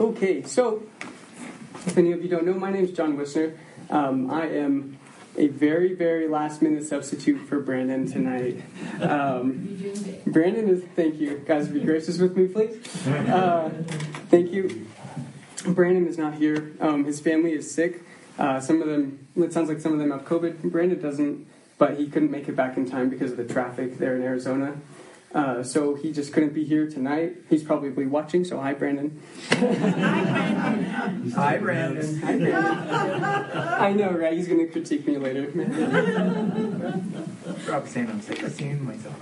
Okay, so if any of you don't know, my name is John Whisner. Um, I am a very, very last minute substitute for Brandon tonight. Um, Brandon is, thank you. Guys, be gracious with me, please. Uh, thank you. Brandon is not here. Um, his family is sick. Uh, some of them, it sounds like some of them have COVID. Brandon doesn't, but he couldn't make it back in time because of the traffic there in Arizona. Uh, so he just couldn't be here tonight. He's probably watching, so hi, Brandon. Hi, Brandon. Hi, Brandon. I know, right? He's going to critique me later. Roxanne, I'm sick of seeing myself.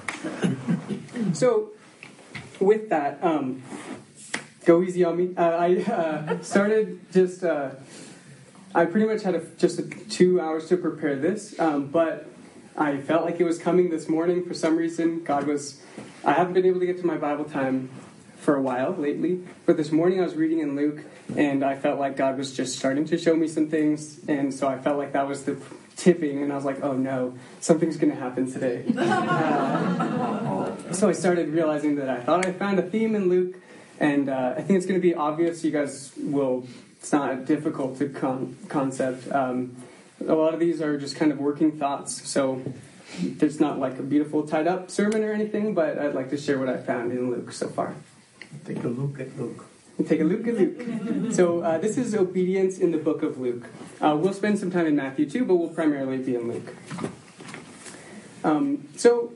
so, with that, um, go easy on me. Uh, I uh, started just, uh, I pretty much had a, just a, two hours to prepare this, um, but I felt like it was coming this morning for some reason. God was, I haven't been able to get to my Bible time for a while lately, but this morning I was reading in Luke and I felt like God was just starting to show me some things, and so I felt like that was the tipping, and I was like, oh no, something's going to happen today. Uh, so I started realizing that I thought I found a theme in Luke, and uh, I think it's going to be obvious. You guys will, it's not a difficult to con- concept. Um, a lot of these are just kind of working thoughts, so there's not like a beautiful tied up sermon or anything, but I'd like to share what I found in Luke so far. Take a look at Luke. Take a look at Luke. So uh, this is obedience in the book of Luke. Uh, we'll spend some time in Matthew too, but we'll primarily be in Luke. Um, so,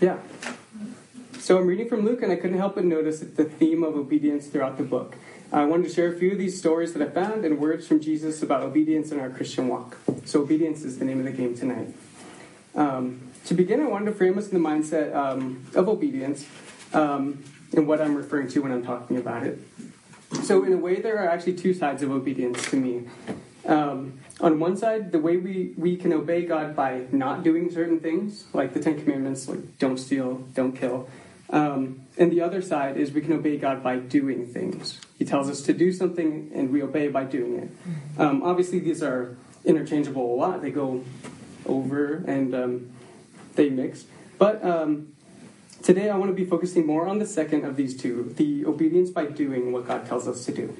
yeah. So I'm reading from Luke, and I couldn't help but notice the theme of obedience throughout the book. I wanted to share a few of these stories that I found and words from Jesus about obedience in our Christian walk. So, obedience is the name of the game tonight. Um, to begin, I wanted to frame us in the mindset um, of obedience um, and what I'm referring to when I'm talking about it. So, in a way, there are actually two sides of obedience to me. Um, on one side, the way we, we can obey God by not doing certain things, like the Ten Commandments, like don't steal, don't kill. Um, and the other side is we can obey God by doing things. He tells us to do something, and we obey by doing it. Um, obviously, these are interchangeable a lot. They go over and um, they mix. But um, today, I want to be focusing more on the second of these two the obedience by doing what God tells us to do.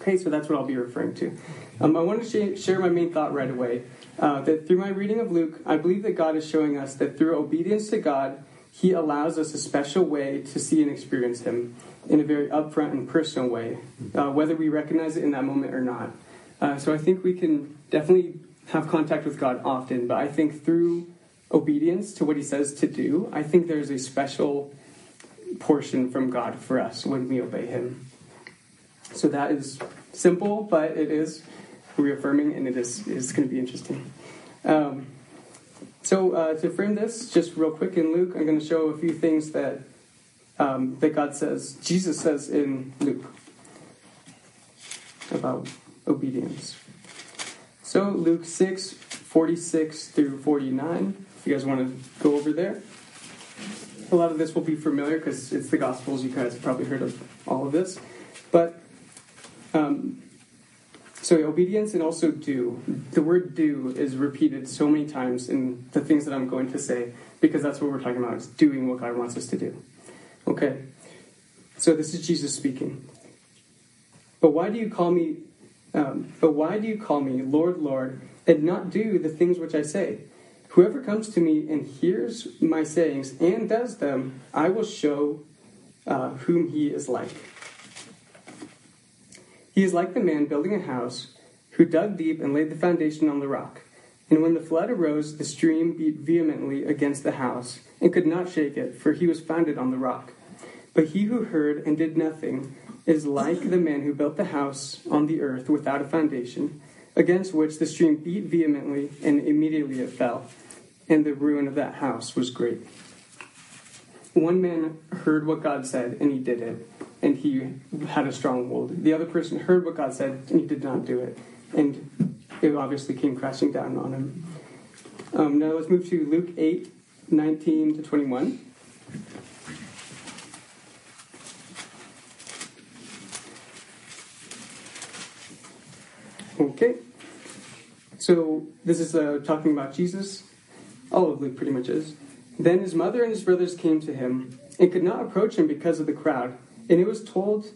Okay, so that's what I'll be referring to. Um, I want to sh- share my main thought right away. Uh, that through my reading of Luke, I believe that God is showing us that through obedience to God, He allows us a special way to see and experience Him in a very upfront and personal way, uh, whether we recognize it in that moment or not. Uh, so I think we can definitely have contact with God often, but I think through obedience to what He says to do, I think there's a special portion from God for us when we obey Him. So that is simple, but it is reaffirming, and it is is going to be interesting. Um, so uh, to frame this, just real quick in Luke, I'm going to show a few things that um, that God says, Jesus says in Luke about obedience. So Luke 6, 46 through 49, if you guys want to go over there. A lot of this will be familiar because it's the Gospels. You guys have probably heard of all of this. But, um, so obedience and also do. The word do is repeated so many times in the things that I'm going to say because that's what we're talking about, is doing what God wants us to do. Okay, so this is Jesus speaking. But why do you call me? Um, but why do you call me Lord, Lord, and not do the things which I say? Whoever comes to me and hears my sayings and does them, I will show uh, whom he is like. He is like the man building a house who dug deep and laid the foundation on the rock. And when the flood arose, the stream beat vehemently against the house and could not shake it, for he was founded on the rock. But he who heard and did nothing is like the man who built the house on the earth without a foundation, against which the stream beat vehemently, and immediately it fell. And the ruin of that house was great. One man heard what God said, and he did it, and he had a strong hold. The other person heard what God said, and he did not do it, and it obviously came crashing down on him. Um, now let's move to Luke 8 19 to 21. Okay. So this is uh, talking about Jesus. All of Luke pretty much is. Then his mother and his brothers came to him and could not approach him because of the crowd, And it was told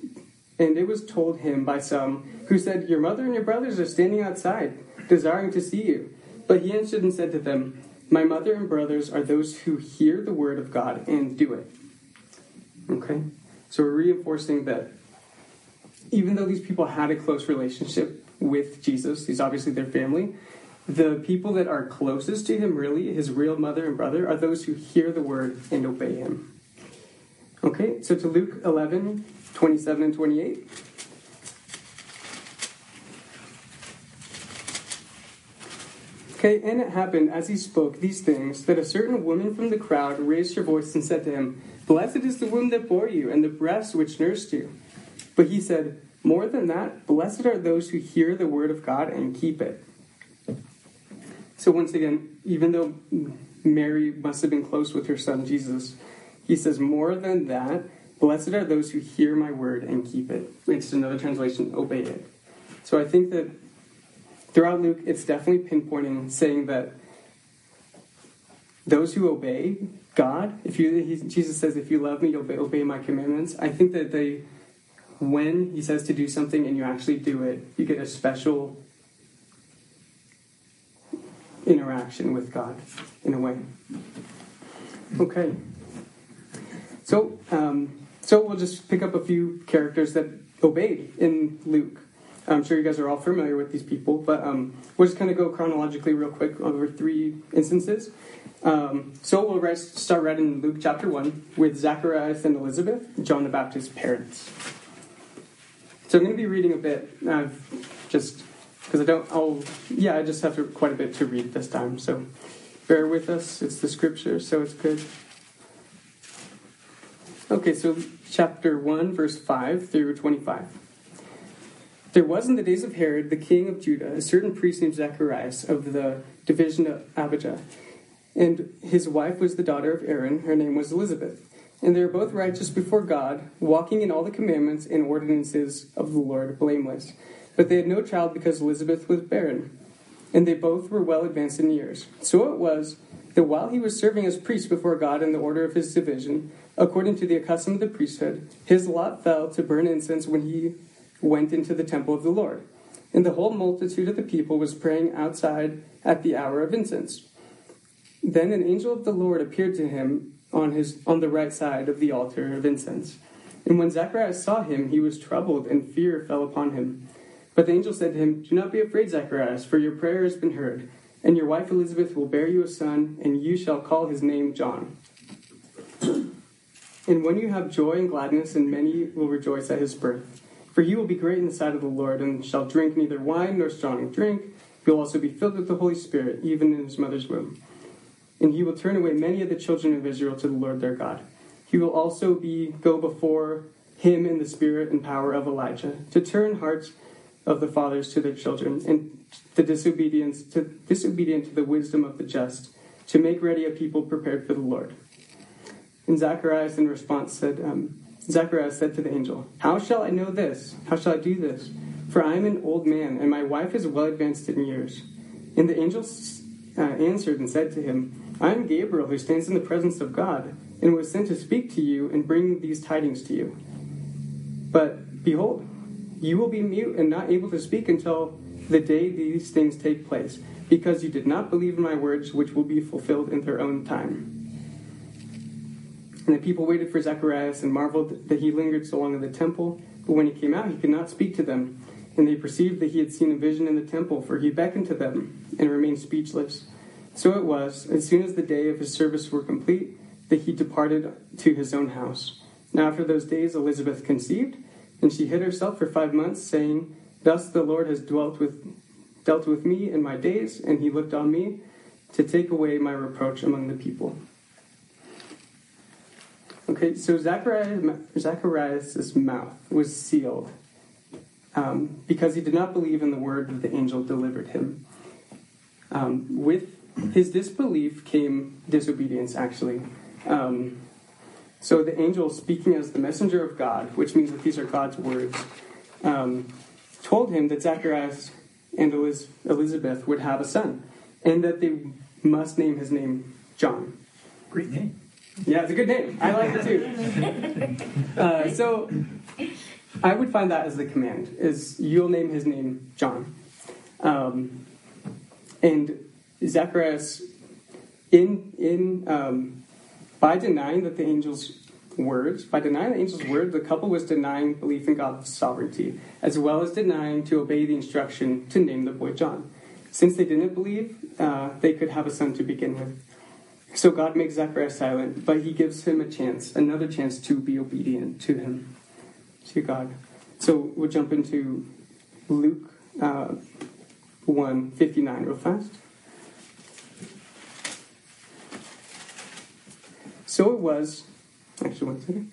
and it was told him by some who said, Your mother and your brothers are standing outside, desiring to see you. But he answered and said to them, My mother and brothers are those who hear the word of God and do it. Okay? So we're reinforcing that even though these people had a close relationship with Jesus, he's obviously their family, the people that are closest to him, really, his real mother and brother, are those who hear the word and obey him. Okay, so to Luke 11, 27 and 28. Okay, and it happened as he spoke these things that a certain woman from the crowd raised her voice and said to him, Blessed is the womb that bore you, and the breast which nursed you. But he said, More than that, blessed are those who hear the word of God and keep it. So, once again, even though Mary must have been close with her son Jesus, he says, More than that, blessed are those who hear my word and keep it. It's another translation, obey it. So, I think that throughout Luke, it's definitely pinpointing, saying that those who obey God, if you, he, Jesus says, if you love me, you'll obey, obey my commandments. I think that they, when he says to do something and you actually do it, you get a special interaction with God in a way. Okay. So, um, so we'll just pick up a few characters that obeyed in Luke. I'm sure you guys are all familiar with these people, but um, we'll just kind of go chronologically real quick over three instances. Um, so we'll rest, start right in Luke chapter 1 with Zacharias and Elizabeth, John the Baptist's parents. So I'm going to be reading a bit, uh, just because I don't, I'll, yeah, I just have to, quite a bit to read this time, so bear with us. It's the scripture, so it's good. Okay, so chapter 1, verse 5 through 25. There was in the days of Herod, the king of Judah, a certain priest named Zacharias of the division of Abijah. And his wife was the daughter of Aaron. Her name was Elizabeth. And they were both righteous before God, walking in all the commandments and ordinances of the Lord, blameless. But they had no child because Elizabeth was barren. And they both were well advanced in years. So it was that while he was serving as priest before God in the order of his division, according to the custom of the priesthood, his lot fell to burn incense when he went into the temple of the Lord. And the whole multitude of the people was praying outside at the hour of incense. Then an angel of the Lord appeared to him on his on the right side of the altar of incense. And when Zacharias saw him, he was troubled, and fear fell upon him. But the angel said to him, Do not be afraid, Zacharias, for your prayer has been heard, and your wife Elizabeth will bear you a son, and you shall call his name John. and when you have joy and gladness, and many will rejoice at his birth. For he will be great in the sight of the Lord, and shall drink neither wine nor strong drink. He will also be filled with the Holy Spirit, even in his mother's womb and he will turn away many of the children of Israel to the Lord their God. He will also be go before him in the spirit and power of Elijah to turn hearts of the fathers to their children and the disobedience to disobedient to the wisdom of the just to make ready a people prepared for the Lord. And Zacharias in response said, um, Zacharias said to the angel, How shall I know this? How shall I do this? For I am an old man, and my wife is well advanced in years. And the angel uh, answered and said to him, I am Gabriel, who stands in the presence of God, and was sent to speak to you and bring these tidings to you. But behold, you will be mute and not able to speak until the day these things take place, because you did not believe in my words, which will be fulfilled in their own time. And the people waited for Zacharias and marveled that he lingered so long in the temple. But when he came out, he could not speak to them. And they perceived that he had seen a vision in the temple, for he beckoned to them and remained speechless. So it was, as soon as the day of his service were complete, that he departed to his own house. Now after those days Elizabeth conceived, and she hid herself for five months, saying, Thus the Lord has dwelt with dealt with me in my days, and he looked on me to take away my reproach among the people. Okay, so Zacharias, mouth was sealed um, because he did not believe in the word that the angel delivered him. Um, with his disbelief came disobedience, actually. Um, so the angel, speaking as the messenger of God, which means that these are God's words, um, told him that Zacharias and Elizabeth would have a son, and that they must name his name John. Great name. Yeah, it's a good name. I like it too. Uh, so I would find that as the command is you'll name his name John. Um, and Zacharias, in in um, by denying that the angel's words, by denying the angel's word, the couple was denying belief in God's sovereignty, as well as denying to obey the instruction to name the boy John. Since they didn't believe, uh, they could have a son to begin with. So God makes Zacharias silent, but he gives him a chance, another chance to be obedient to him, to God. So we'll jump into Luke uh, 1 59 real fast. So it was, actually, one second.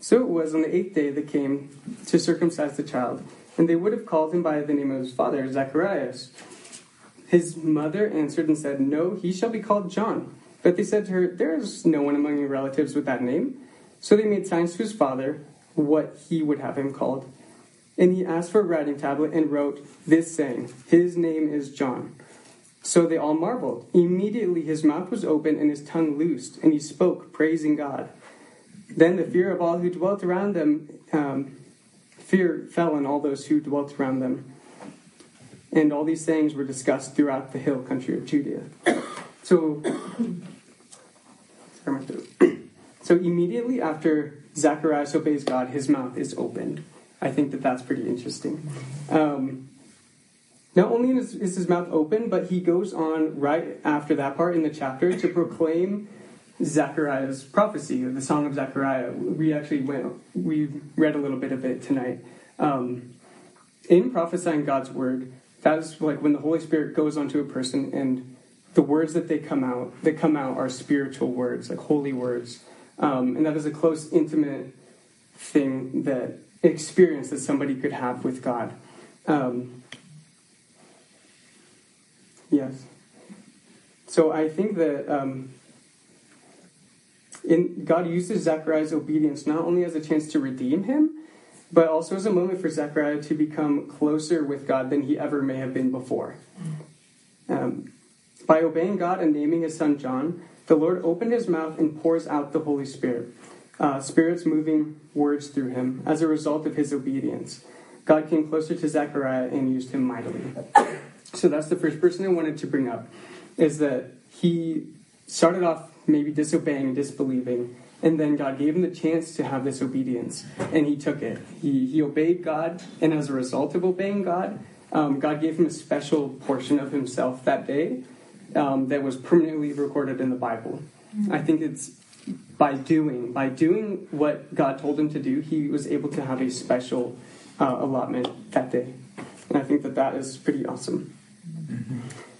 So it was on the eighth day they came to circumcise the child, and they would have called him by the name of his father, Zacharias. His mother answered and said, No, he shall be called John. But they said to her, There is no one among your relatives with that name. So they made signs to his father what he would have him called. And he asked for a writing tablet and wrote this saying, His name is John. So they all marveled. Immediately his mouth was open and his tongue loosed, and he spoke, praising God. Then the fear of all who dwelt around them, um, fear fell on all those who dwelt around them. And all these things were discussed throughout the hill country of Judea. So, so immediately after Zacharias obeys God, his mouth is opened. I think that that's pretty interesting. Um, not only is, is his mouth open, but he goes on right after that part in the chapter to proclaim Zechariah's prophecy, the Song of Zechariah. We actually went, we read a little bit of it tonight. Um, in prophesying God's word, that's like when the Holy Spirit goes onto a person and the words that they come out, that come out are spiritual words, like holy words. Um, and that is a close, intimate thing that experience that somebody could have with God. Um, yes. So I think that um, in, God uses Zechariah's obedience not only as a chance to redeem him, but also as a moment for Zechariah to become closer with God than he ever may have been before. Um, by obeying God and naming his son John, the Lord opened his mouth and pours out the Holy Spirit, uh, spirits moving words through him as a result of his obedience. God came closer to Zechariah and used him mightily. So that's the first person I wanted to bring up, is that he started off maybe disobeying, disbelieving, and then God gave him the chance to have this obedience, and he took it. He, he obeyed God, and as a result of obeying God, um, God gave him a special portion of himself that day um, that was permanently recorded in the Bible. Mm-hmm. I think it's by doing by doing what God told him to do, he was able to have a special uh, allotment that day, and I think that that is pretty awesome.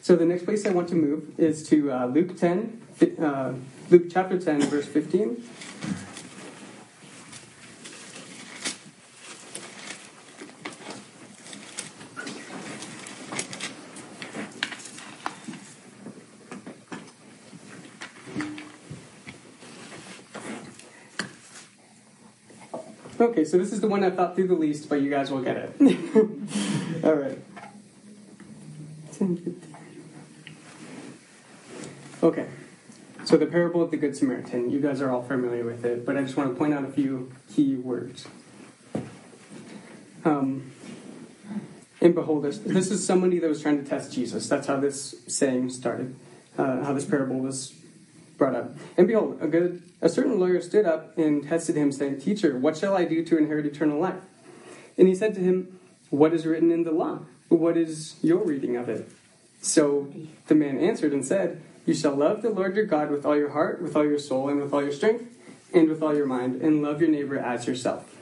So the next place I want to move is to uh, Luke ten, uh, Luke chapter ten, verse fifteen. Okay, so this is the one I thought through the least, but you guys will get it. All right. Okay, so the parable of the Good Samaritan. You guys are all familiar with it, but I just want to point out a few key words. Um, and behold, this, is somebody that was trying to test Jesus. That's how this saying started, uh, how this parable was brought up. And behold, a good a certain lawyer stood up and tested him, saying, Teacher, what shall I do to inherit eternal life? And he said to him, What is written in the law? What is your reading of it? So the man answered and said, You shall love the Lord your God with all your heart, with all your soul, and with all your strength, and with all your mind, and love your neighbor as yourself.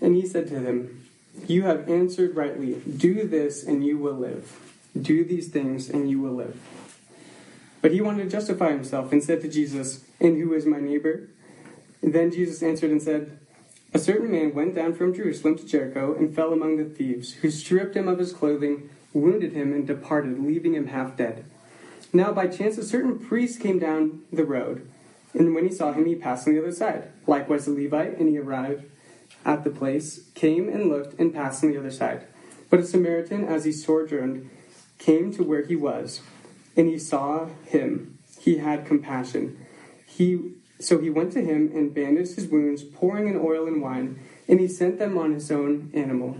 And he said to them, You have answered rightly. Do this, and you will live. Do these things, and you will live. But he wanted to justify himself and said to Jesus, And who is my neighbor? And then Jesus answered and said, A certain man went down from Jerusalem to Jericho and fell among the thieves, who stripped him of his clothing, wounded him, and departed, leaving him half dead. Now by chance a certain priest came down the road, and when he saw him, he passed on the other side. Likewise a Levite, and he arrived at the place, came and looked, and passed on the other side. But a Samaritan, as he sojourned, came to where he was and he saw him. he had compassion. He so he went to him and bandaged his wounds, pouring in oil and wine, and he sent them on his own animal,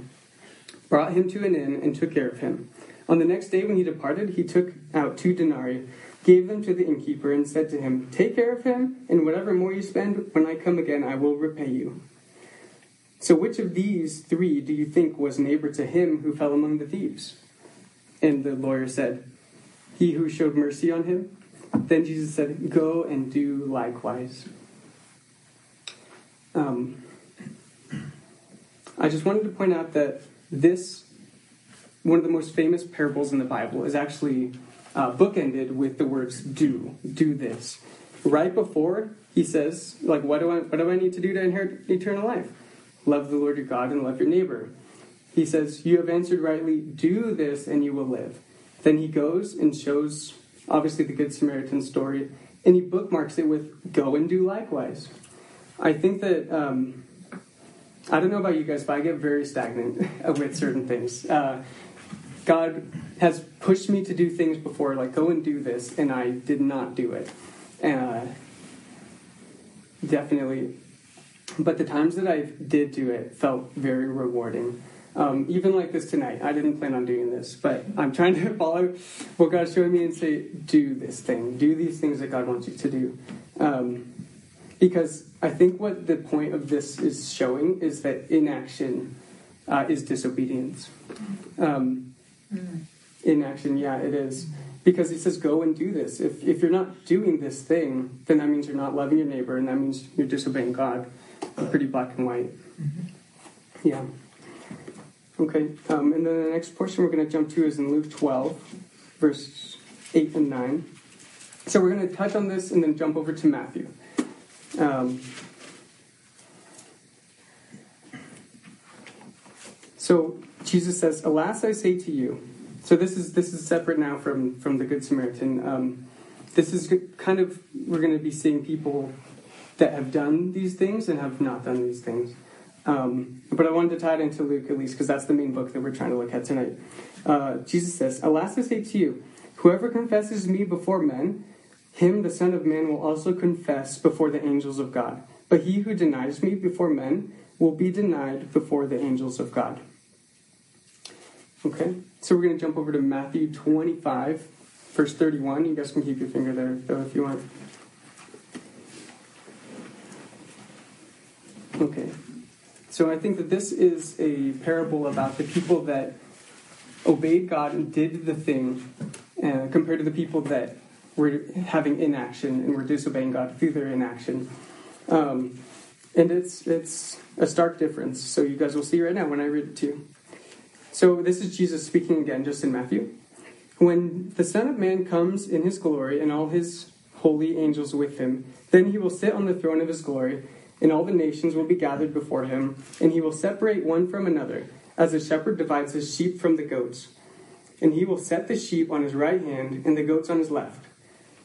brought him to an inn, and took care of him. On the next day, when he departed, he took out two denarii, gave them to the innkeeper, and said to him, Take care of him, and whatever more you spend, when I come again, I will repay you. So, which of these three do you think was neighbor to him who fell among the thieves? And the lawyer said, He who showed mercy on him. Then Jesus said, Go and do likewise. Um, I just wanted to point out that this, one of the most famous parables in the Bible, is actually uh, bookended with the words "do," "do this." Right before he says, "Like, what do I, what do I need to do to inherit eternal life? Love the Lord your God and love your neighbor." He says, "You have answered rightly. Do this, and you will live." Then he goes and shows, obviously, the Good Samaritan story, and he bookmarks it with "Go and do likewise." I think that. Um, I don't know about you guys, but I get very stagnant with certain things. Uh, God has pushed me to do things before, like go and do this, and I did not do it. Uh, definitely. But the times that I did do it felt very rewarding. Um, even like this tonight, I didn't plan on doing this, but I'm trying to follow what God's showing me and say, do this thing, do these things that God wants you to do. Um, because I think what the point of this is showing is that inaction uh, is disobedience. Um, inaction, yeah, it is. Because he says, go and do this. If, if you're not doing this thing, then that means you're not loving your neighbor, and that means you're disobeying God. Pretty black and white. Yeah. Okay, um, and then the next portion we're going to jump to is in Luke 12, verse 8 and 9. So we're going to touch on this and then jump over to Matthew. Um, so Jesus says, "Alas, I say to you." So this is this is separate now from from the Good Samaritan. Um, this is kind of we're going to be seeing people that have done these things and have not done these things. Um, but I wanted to tie it into Luke at least because that's the main book that we're trying to look at tonight. Uh, Jesus says, "Alas, I say to you, whoever confesses me before men." Him the Son of Man will also confess before the angels of God. But he who denies me before men will be denied before the angels of God. Okay, so we're going to jump over to Matthew 25, verse 31. You guys can keep your finger there, though, if you want. Okay, so I think that this is a parable about the people that obeyed God and did the thing uh, compared to the people that were having inaction and we're disobeying God through their inaction. Um, and it's it's a stark difference. So you guys will see right now when I read it to you. So this is Jesus speaking again, just in Matthew. When the Son of Man comes in his glory and all his holy angels with him, then he will sit on the throne of his glory, and all the nations will be gathered before him, and he will separate one from another, as a shepherd divides his sheep from the goats. And he will set the sheep on his right hand and the goats on his left.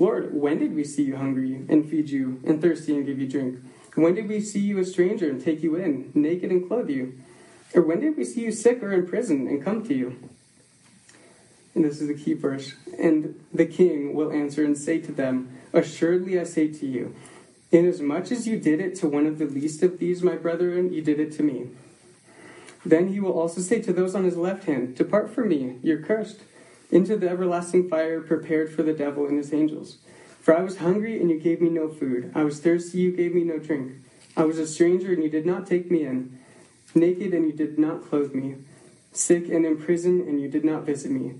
Lord, when did we see you hungry and feed you, and thirsty and give you drink? When did we see you a stranger and take you in, naked and clothe you? Or when did we see you sick or in prison and come to you? And this is the key verse. And the king will answer and say to them, Assuredly I say to you, inasmuch as you did it to one of the least of these, my brethren, you did it to me. Then he will also say to those on his left hand, Depart from me, you're cursed, into the everlasting fire prepared for the devil and his angels. For I was hungry, and you gave me no food. I was thirsty, you gave me no drink. I was a stranger, and you did not take me in. Naked, and you did not clothe me. Sick and in prison, and you did not visit me.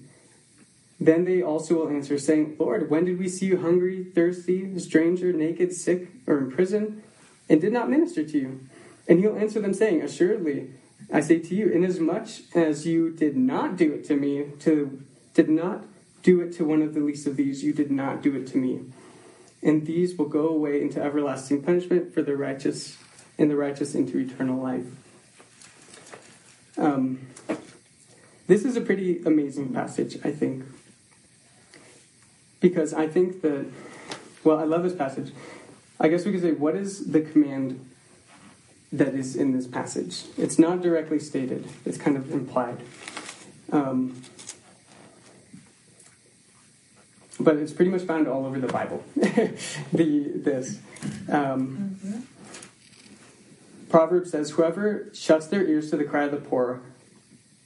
Then they also will answer, saying, Lord, when did we see you hungry, thirsty, stranger, naked, sick, or in prison, and did not minister to you? And he'll answer them, saying, Assuredly, I say to you, inasmuch as you did not do it to me, to did not do it to one of the least of these, you did not do it to me. and these will go away into everlasting punishment for the righteous, and the righteous into eternal life. Um, this is a pretty amazing passage, I think, because I think that, well, I love this passage. I guess we could say, what is the command that is in this passage? It's not directly stated, it's kind of implied. Um, but it's pretty much found all over the Bible. the this um, mm-hmm. Proverbs says, "Whoever shuts their ears to the cry of the poor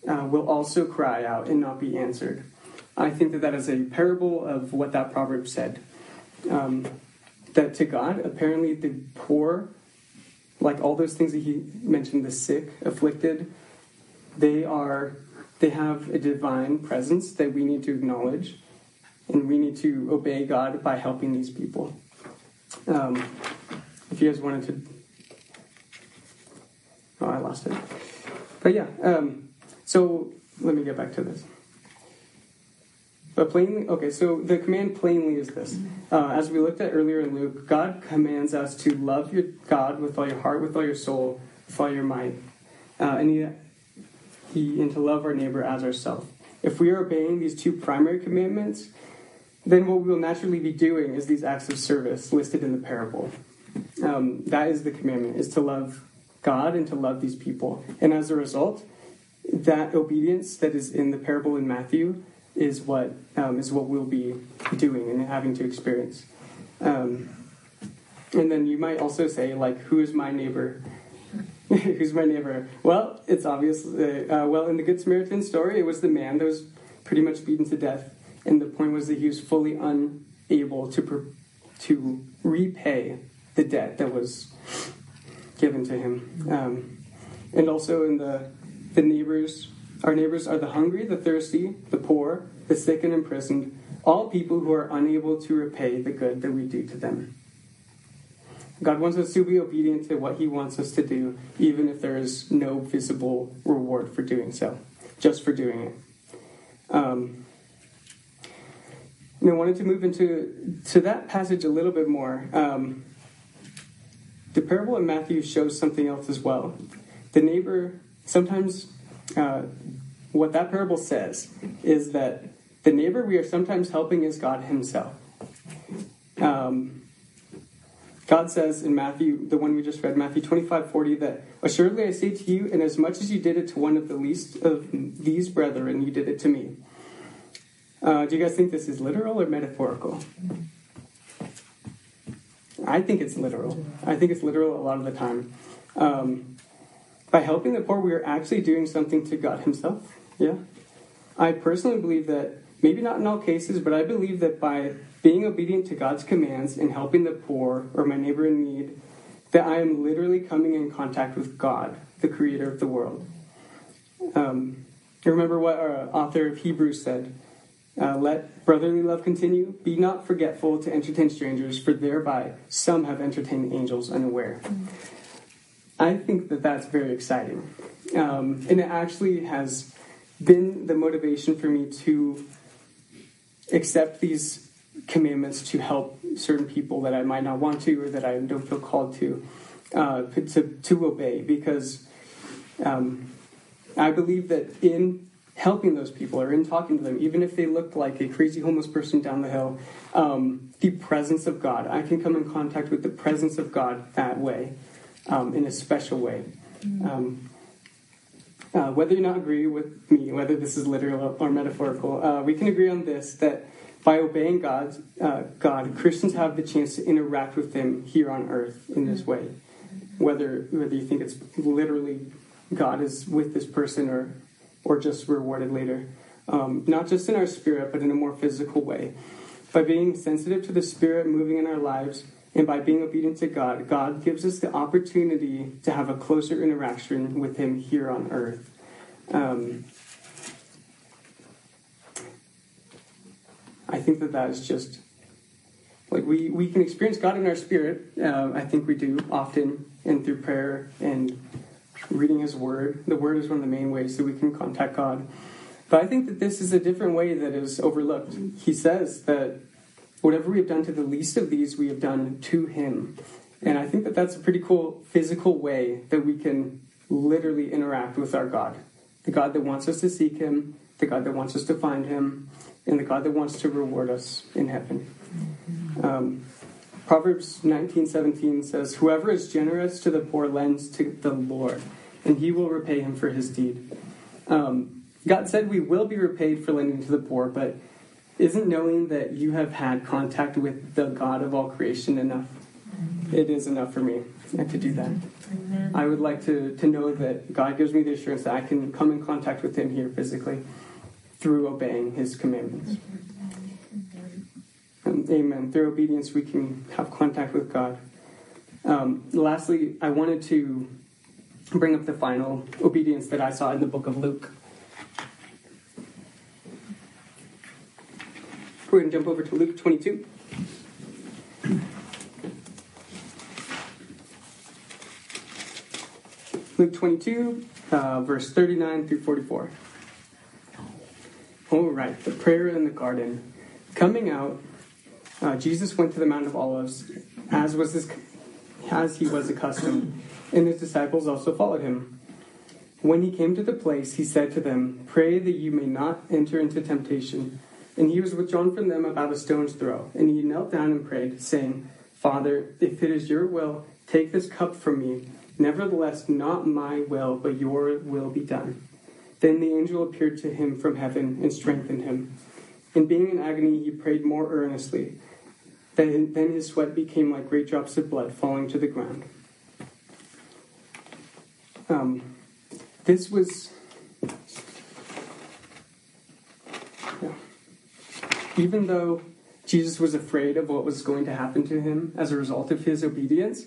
uh, will also cry out and not be answered." I think that that is a parable of what that proverb said. Um, that to God, apparently, the poor, like all those things that he mentioned, the sick, afflicted, they are they have a divine presence that we need to acknowledge and we need to obey God by helping these people. Um, if you guys wanted to, oh, I lost it. But yeah, um, so let me get back to this. But plainly, okay, so the command plainly is this. Uh, as we looked at earlier in Luke, God commands us to love your God with all your heart, with all your soul, with all your mind, uh, and he, he, and to love our neighbor as ourselves. If we are obeying these two primary commandments, then what we will naturally be doing is these acts of service listed in the parable. Um, that is the commandment, is to love God and to love these people. And as a result, that obedience that is in the parable in Matthew is what um, is what we'll be doing and having to experience. Um, and then you might also say, like, who is my neighbor? Who's my neighbor? Well, it's obvious. Uh, well, in the Good Samaritan story, it was the man that was pretty much beaten to death and the point was that he was fully unable to to repay the debt that was given to him. Um, and also in the the neighbors, our neighbors are the hungry, the thirsty, the poor, the sick and imprisoned, all people who are unable to repay the good that we do to them. God wants us to be obedient to what He wants us to do, even if there is no visible reward for doing so, just for doing it. Um, and I wanted to move into to that passage a little bit more. Um, the parable in Matthew shows something else as well. The neighbor, sometimes, uh, what that parable says is that the neighbor we are sometimes helping is God Himself. Um, God says in Matthew, the one we just read, Matthew 25, 40, that assuredly I say to you, inasmuch as you did it to one of the least of these brethren, you did it to me. Uh, do you guys think this is literal or metaphorical? I think it's literal. I think it's literal a lot of the time. Um, by helping the poor, we are actually doing something to God Himself. Yeah. I personally believe that, maybe not in all cases, but I believe that by being obedient to God's commands and helping the poor or my neighbor in need, that I am literally coming in contact with God, the creator of the world. Um, remember what our author of Hebrews said uh, let brotherly love continue. Be not forgetful to entertain strangers, for thereby some have entertained angels unaware. I think that that's very exciting. Um, and it actually has been the motivation for me to accept these commandments to help certain people that I might not want to or that I don't feel called to, uh, to, to obey because um, I believe that in helping those people or in talking to them, even if they looked like a crazy homeless person down the hill, um, the presence of God. I can come in contact with the presence of God that way, um, in a special way. Mm. Um, uh, whether you not agree with me, whether this is literal or metaphorical, uh, we can agree on this that by obeying God, uh, God, Christians have the chance to interact with Him here on earth in this mm. way. Whether whether you think it's literally God is with this person or or just rewarded later. Um, not just in our spirit, but in a more physical way. By being sensitive to the Spirit moving in our lives and by being obedient to God, God gives us the opportunity to have a closer interaction with Him here on earth. Um, I think that that is just like we, we can experience God in our spirit. Uh, I think we do often and through prayer and reading His Word. The Word is one of the main ways that we can contact God. But I think that this is a different way that is overlooked. He says that Whatever we have done to the least of these, we have done to him. And I think that that's a pretty cool physical way that we can literally interact with our God. The God that wants us to seek him, the God that wants us to find him, and the God that wants to reward us in heaven. Um, Proverbs 19:17 says, "Whoever is generous to the poor lends to the Lord, and he will repay him for his deed." Um, God said we will be repaid for lending to the poor, but isn't knowing that you have had contact with the God of all creation enough? It is enough for me to do that. Amen. I would like to, to know that God gives me the assurance that I can come in contact with Him here physically through obeying His commandments. Amen. Through obedience, we can have contact with God. Um, lastly, I wanted to bring up the final obedience that I saw in the book of Luke. We're going to jump over to Luke 22. Luke 22, uh, verse 39 through 44. All right, the prayer in the garden. Coming out, uh, Jesus went to the Mount of Olives, as was his, as he was accustomed, and his disciples also followed him. When he came to the place, he said to them, "Pray that you may not enter into temptation." And he was withdrawn from them about a stone's throw, and he knelt down and prayed, saying, "Father, if it is your will, take this cup from me." Nevertheless, not my will, but your will be done. Then the angel appeared to him from heaven and strengthened him. And being in agony, he prayed more earnestly. Then, then his sweat became like great drops of blood falling to the ground. Um, this was. yeah. Even though Jesus was afraid of what was going to happen to him as a result of his obedience,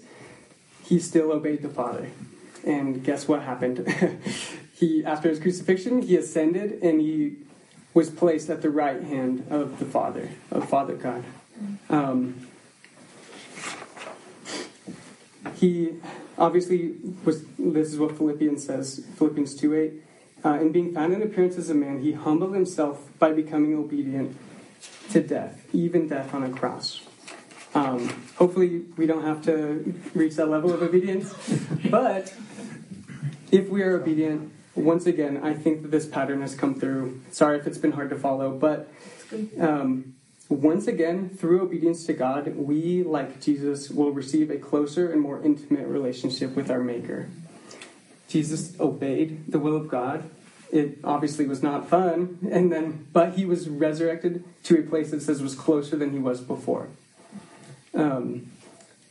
he still obeyed the Father. And guess what happened? he, after his crucifixion, he ascended and he was placed at the right hand of the Father, of Father God. Um, he obviously was, this is what Philippians says, Philippians 2 8. Uh, in being found in appearance as a man, he humbled himself by becoming obedient to death, even death on a cross. Um, hopefully, we don't have to reach that level of obedience. But if we are obedient, once again, I think that this pattern has come through. Sorry if it's been hard to follow, but um, once again, through obedience to God, we, like Jesus, will receive a closer and more intimate relationship with our Maker. Jesus obeyed the will of God. It obviously was not fun, and then, but he was resurrected to a place that says was closer than he was before. Um,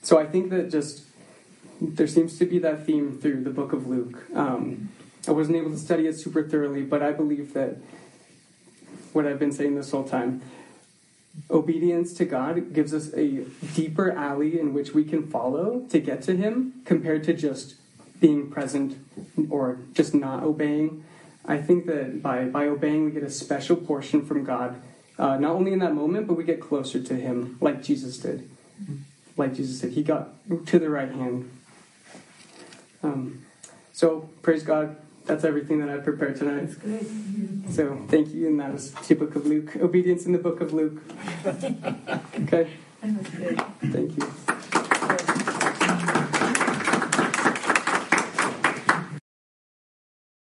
so I think that just there seems to be that theme through the book of Luke. Um, I wasn't able to study it super thoroughly, but I believe that what I've been saying this whole time obedience to God gives us a deeper alley in which we can follow to get to Him compared to just being present or just not obeying. I think that by, by obeying, we get a special portion from God, uh, not only in that moment, but we get closer to Him like Jesus did. Like Jesus said, He got to the right hand. Um, so, praise God. That's everything that I prepared tonight. So, thank you. And that was the book of Luke. Obedience in the book of Luke. Okay, That was good. thank you.